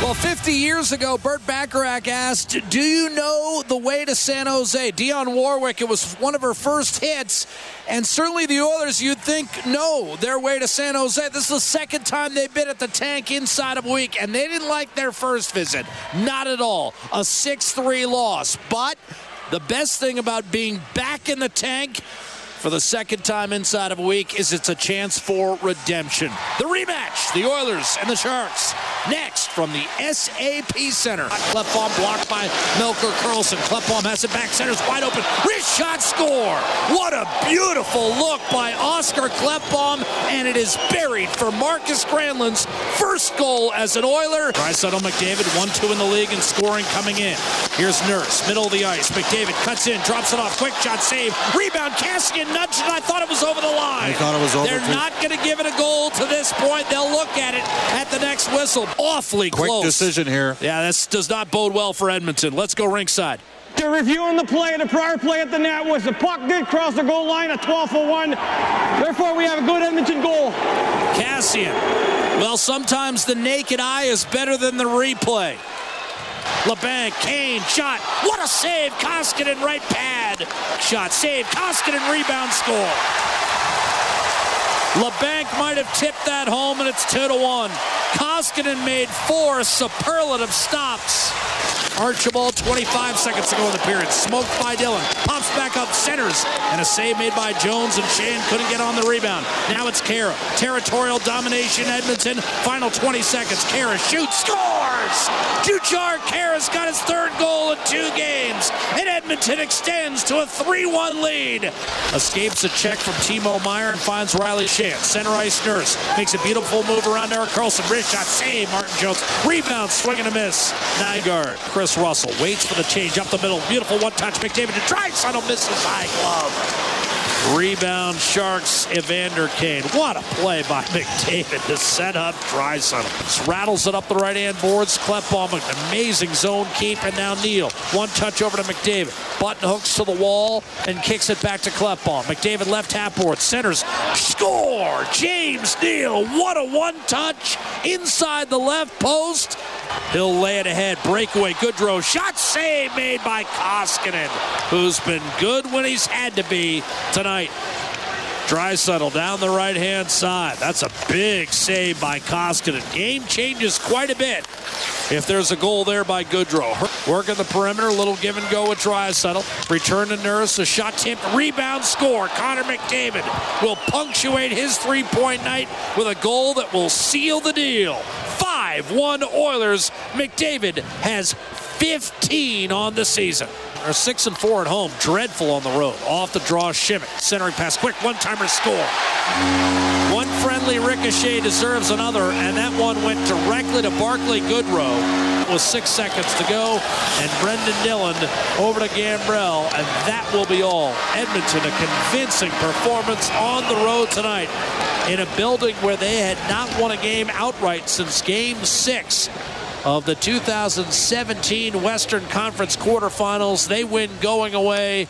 Well, 50 years ago, Burt Bacharach asked, Do you know the way to San Jose? Dionne Warwick, it was one of her first hits. And certainly the Oilers, you'd think, know their way to San Jose. This is the second time they've been at the tank inside of a week, and they didn't like their first visit. Not at all. A 6 3 loss. But the best thing about being back in the tank for the second time inside of a week is it's a chance for redemption. The rematch, the Oilers and the Sharks. Next from the SAP Center. Klefbom blocked by Melker Karlsson. Klefbom has it back, center's wide open. Wrist shot score. What a beautiful look by Oscar Klefbom, and it is buried for Marcus Granlund's first goal as an Oiler. Draisaitl McDavid, 1-2 in the league and scoring coming in. Here's Nurse, middle of the ice. McDavid cuts in, drops it off, quick shot save. Rebound, Kassian nudged it. I thought it was over the thought it was over. They're too. not going to give it a goal to this point. They'll look at it at the next whistle. Awfully Quick close. decision here. Yeah, this does not bode well for Edmonton. Let's go ringside. They're reviewing the play. The prior play at the net was the puck did cross the goal line at 12 for 1. Therefore, we have a good Edmonton goal. Kassian. Well, sometimes the naked eye is better than the replay. Labanc, Kane, shot. What a save. Koskinen, right pad. Shot, save. Koskinen, rebound, score. Labanc might have tipped that home, and it's 2 to 1. Koskinen made four superlative stops. Archibald, 25 seconds to go in the period. Smoked by Dillon. Pops back up, centers. And a save made by Jones, and Sheahan couldn't get on the rebound. Now it's Khaira. Territorial domination, Edmonton. Final 20 seconds. Khaira shoots, scores! Jujhar Khaira's got his third goal in two games. Edmonton extends to a 3-1 lead. Escapes a check from Timo Meier and finds Riley Sheahan. Center ice nurse. Makes a beautiful move around Erik Karlsson. Wrist shot, save. Martin Jones. Rebound, swing and a miss. Nygard. Kris Russell waits for the change up the middle. Beautiful one touch. McDavid to drive. Subtle misses high glove. Rebound Sharks, Evander Kane. What a play by McDavid to set up Draisaitl. Rattles it up the right-hand boards. Klefbom, an amazing zone keep, and now Neal. One touch over to McDavid. Button hooks to the wall and kicks it back to Klefbom. McDavid left half board, centers, score! James Neal, what a one-touch inside the left post. He'll lay it ahead. Breakaway. Goodrow. Shot save made by Koskinen, who's been good when he's had to be tonight. Draisaitl down the right hand side. That's a big save by Koskinen. Game changes quite a bit if there's a goal there by Goodrow. Work Working the perimeter, little give and go with Draisaitl. Return to Nurse, a shot tip, rebound, score. Connor McDavid will punctuate his three point night with a goal that will seal the deal. 5 1 Oilers. McDavid has 15 on the season. They're 6 and 4 at home. Dreadful on the road. Off the draw, Shimmick. Centering pass, quick one timer score. One friendly ricochet deserves another, and that one went directly to Barclay Goodrow with six seconds to go, and Brenden Dillon over to Gambrell, and that will be all. Edmonton, a convincing performance on the road tonight in a building where they had not won a game outright since game six of the 2017 Western Conference quarterfinals. They win going away